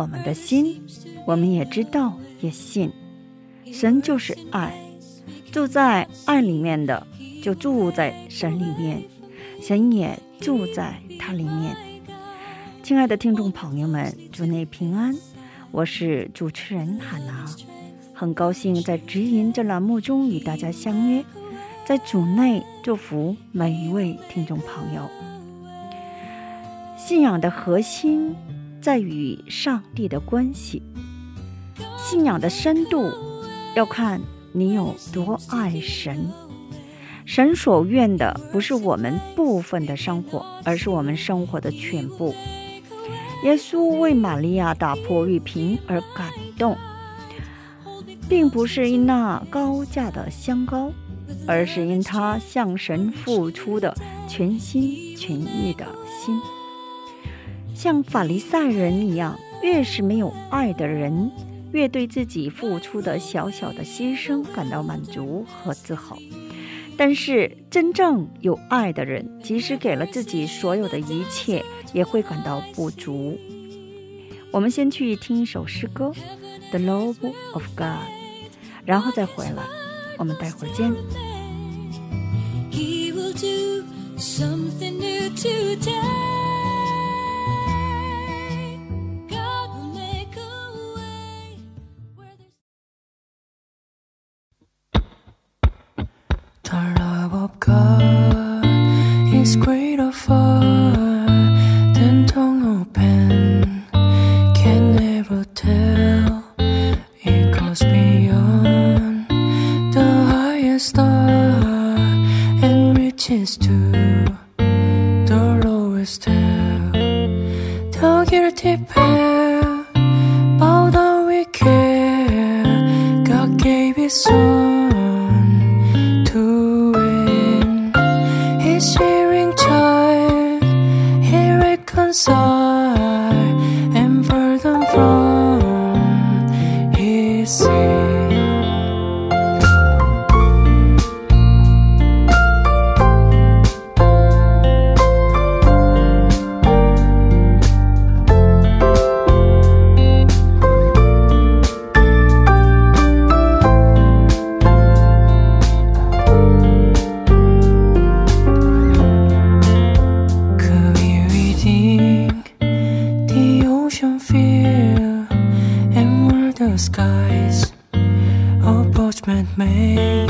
我们的心，我们也知道，也信。神就是爱，住在爱里面的，就住在神里面，神也住在他里面。亲爱的听众朋友们，祝内平安，我是主持人海娜，很高兴在直言这栏目中与大家相约，在主内祝福每一位听众朋友。信仰的核心在于上帝的关系，信仰的深度要看你有多爱神。神所愿的不是我们部分的生活，而是我们生活的全部。耶稣为玛利亚打破玉瓶而感动，并不是因那高价的香膏，而是因他向神付出的全心全意的心。像法利赛人一样，越是没有爱的人，越对自己付出的小小的牺牲感到满足和自豪。但是，真正有爱的人，即使给了自己所有的一切，也会感到不足。我们先去听一首诗歌《The Love of God》，然后再回来。我们待会儿见。He will do something new today. God is great. 没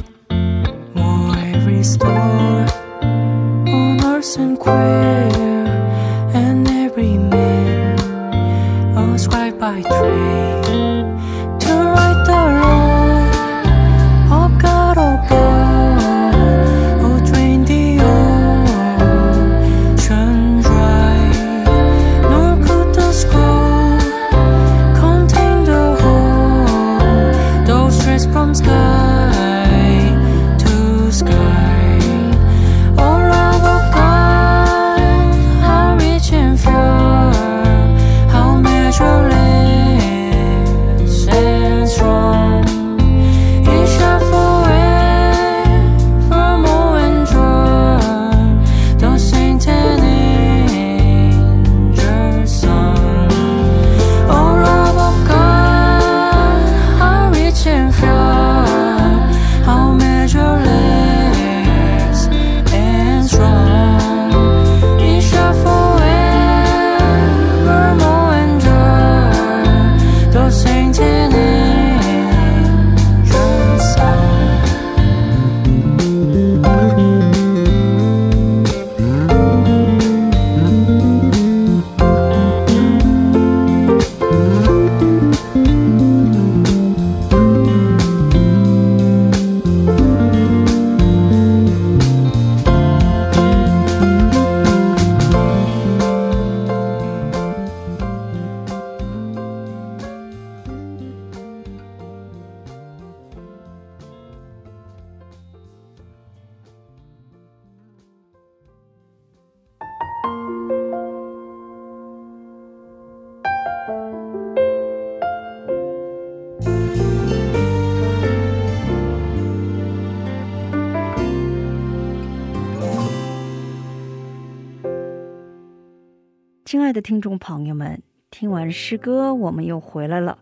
亲爱的听众朋友们，听完诗歌，我们又回来了。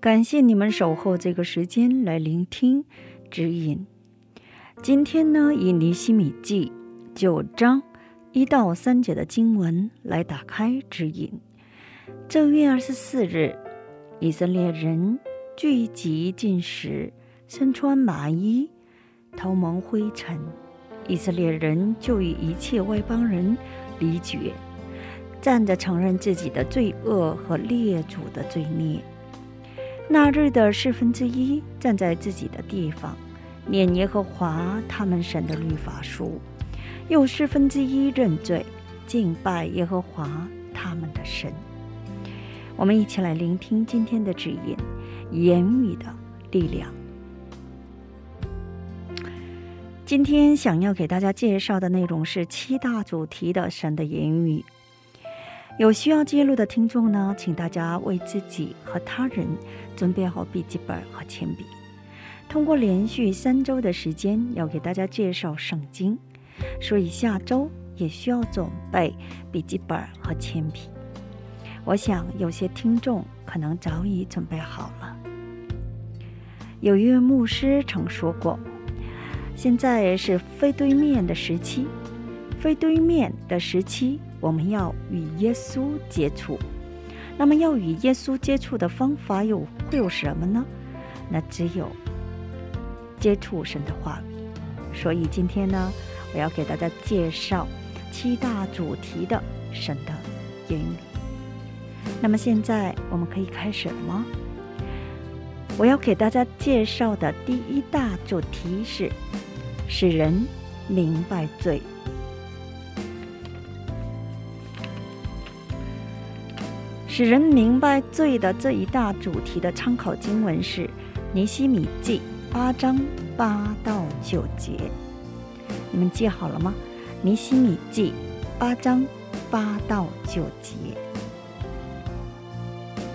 感谢你们守候这个时间来聆听指引。今天呢，以尼西米记九章一到三节的经文来打开指引。正月二十四日，以色列人聚集进食，身穿麻衣，头蒙灰尘。以色列人就与一切外邦人离绝。站着承认自己的罪恶和列祖的罪孽。那日的四分之一站在自己的地方，念耶和华他们神的律法书；又四分之一认罪，敬拜耶和华他们的神。我们一起来聆听今天的指引：言语的力量。今天想要给大家介绍的内容是七大主题的神的言语。有需要记录的听众呢，请大家为自己和他人准备好笔记本和铅笔。通过连续三周的时间，要给大家介绍圣经，所以下周也需要准备笔记本和铅笔。我想有些听众可能早已准备好了。有一位牧师曾说过：“现在是非对面的时期，非对面的时期。”我们要与耶稣接触，那么要与耶稣接触的方法有会有什么呢？那只有接触神的话语。所以今天呢，我要给大家介绍七大主题的神的言语。那么现在我们可以开始了吗？我要给大家介绍的第一大主题是使人明白罪。使人明白罪的这一大主题的参考经文是《尼西米记》八章八到九节，你们记好了吗？《尼西米记》八章八到九节。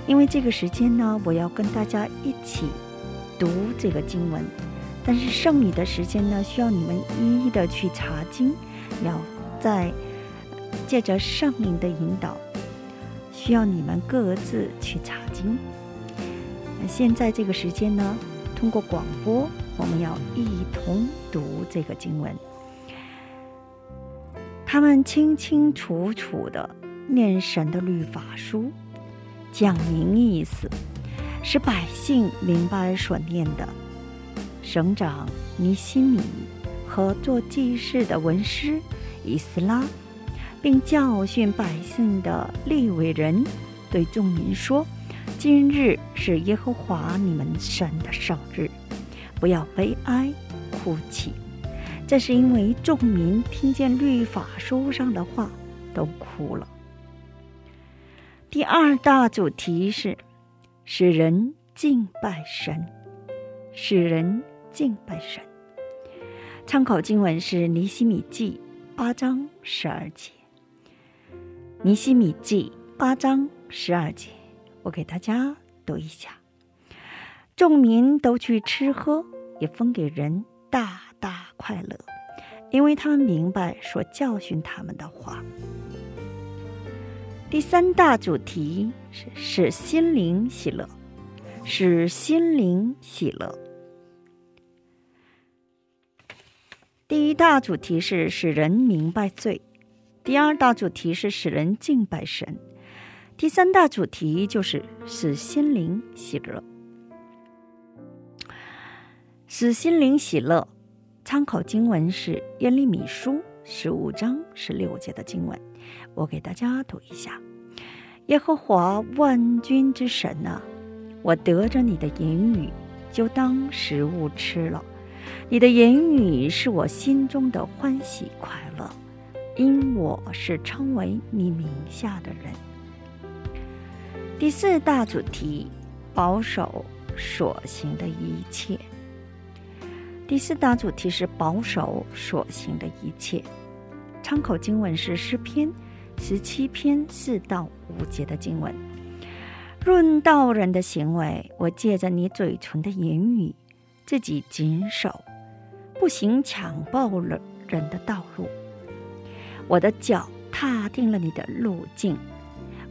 因为这个时间呢，我要跟大家一起读这个经文，但是剩余的时间呢，需要你们一一的去查经，要在借着圣灵的引导。需要你们各自去查经。那现在这个时间呢，通过广播，我们要一同读这个经文。他们清清楚楚的念神的律法书，讲明意思，使百姓明白所念的。省长尼西米和做祭事的文师以斯拉。并教训百姓的利伟人，对众民说：“今日是耶和华你们神的生日，不要悲哀哭泣。这是因为众民听见律法书上的话，都哭了。”第二大主题是使人敬拜神，使人敬拜神。参考经文是尼西米记八章十二节。尼西米记八章十二节，我给大家读一下：众民都去吃喝，也分给人大大快乐，因为他们明白所教训他们的话。第三大主题是使心灵喜乐，使心灵喜乐。第一大主题是使人明白罪。第二大主题是使人敬拜神，第三大主题就是使心灵喜乐。使心灵喜乐，参考经文是耶利米书十五章十六节的经文，我给大家读一下：耶和华万军之神啊，我得着你的言语，就当食物吃了。你的言语是我心中的欢喜快乐。因我是称为你名下的人。第四大主题：保守所行的一切。第四大主题是保守所行的一切。参考经文是诗篇十七篇四到五节的经文。论道人的行为，我借着你嘴唇的言语，自己谨守，不行强暴了人的道路。我的脚踏定了你的路径，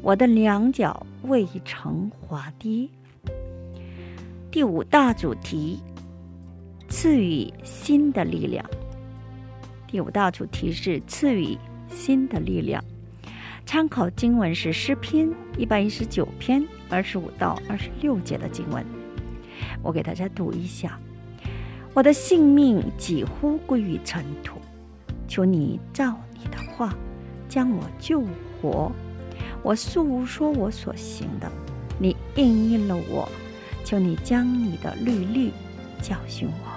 我的两脚未曾滑跌。第五大主题：赐予新的力量。第五大主题是赐予新的力量。参考经文是诗篇一百一十九篇二十五到二十六节的经文。我给大家读一下：我的性命几乎归于尘土，求你照话将我救活。我诉说我所行的，你应允了我。求你将你的律例教训我。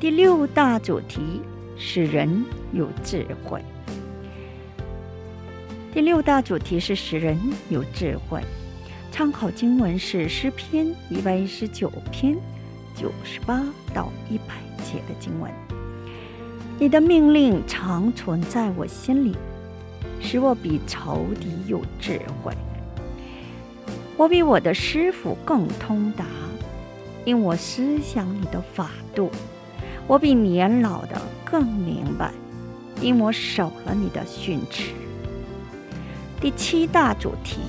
第六大主题使人有智慧。第六大主题是使人有智慧。参考经文是诗篇一百一十九篇九十八到一百节的经文。你的命令常存在我心里，使我比仇敌有智慧。我比我的师傅更通达，因我思想你的法度；我比年老的更明白，因我守了你的训词。第七大主题：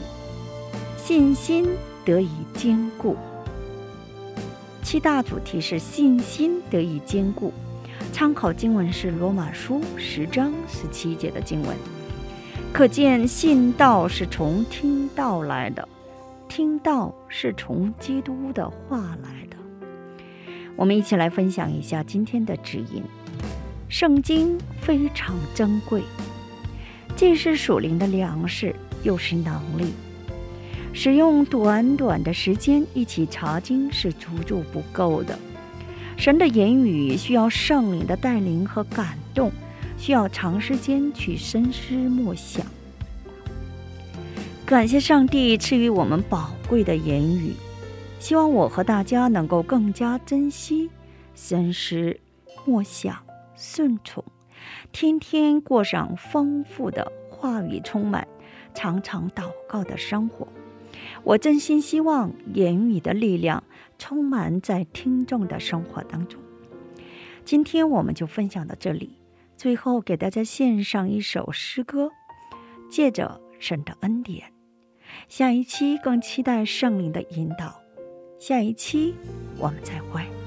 信心得以坚固。七大主题是信心得以坚固。参考经文是罗马书十章十七节的经文，可见信道是从听道来的。听到是从基督的话来的，我们一起来分享一下今天的指引。圣经非常珍贵，既是属灵的粮食，又是能力。使用短短的时间一起查经是足足不够的。神的言语需要圣灵的带领和感动，需要长时间去深思默想。感谢上帝赐予我们宝贵的言语，希望我和大家能够更加珍惜、深思、默想、顺从，天天过上丰富的话语充满、常常祷告的生活。我真心希望言语的力量充满在听众的生活当中。今天我们就分享到这里，最后给大家献上一首诗歌，借着神的恩典。下一期更期待圣灵的引导。下一期我们再会。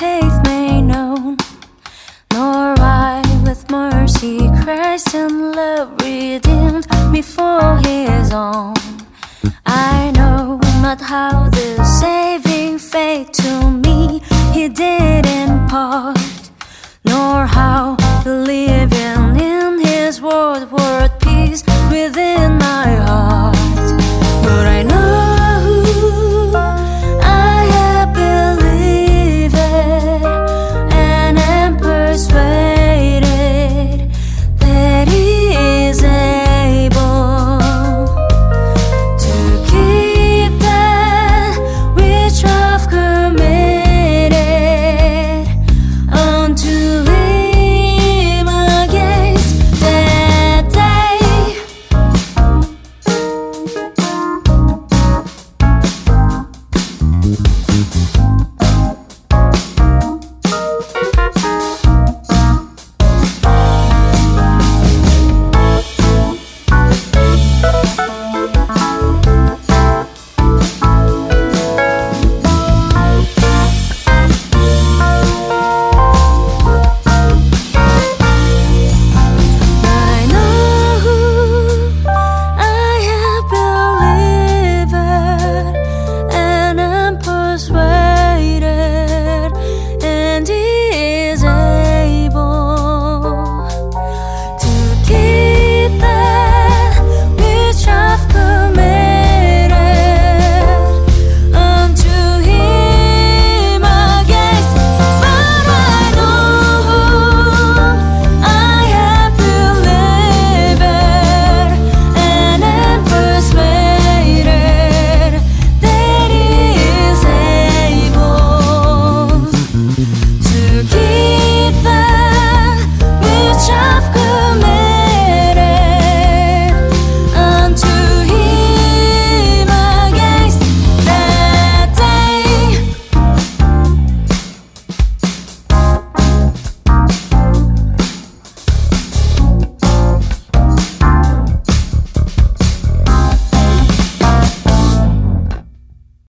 Hath made known, nor I with mercy Christ and love redeemed me for his own. I know not how the saving faith to me he did impart, nor how believing in his word worth.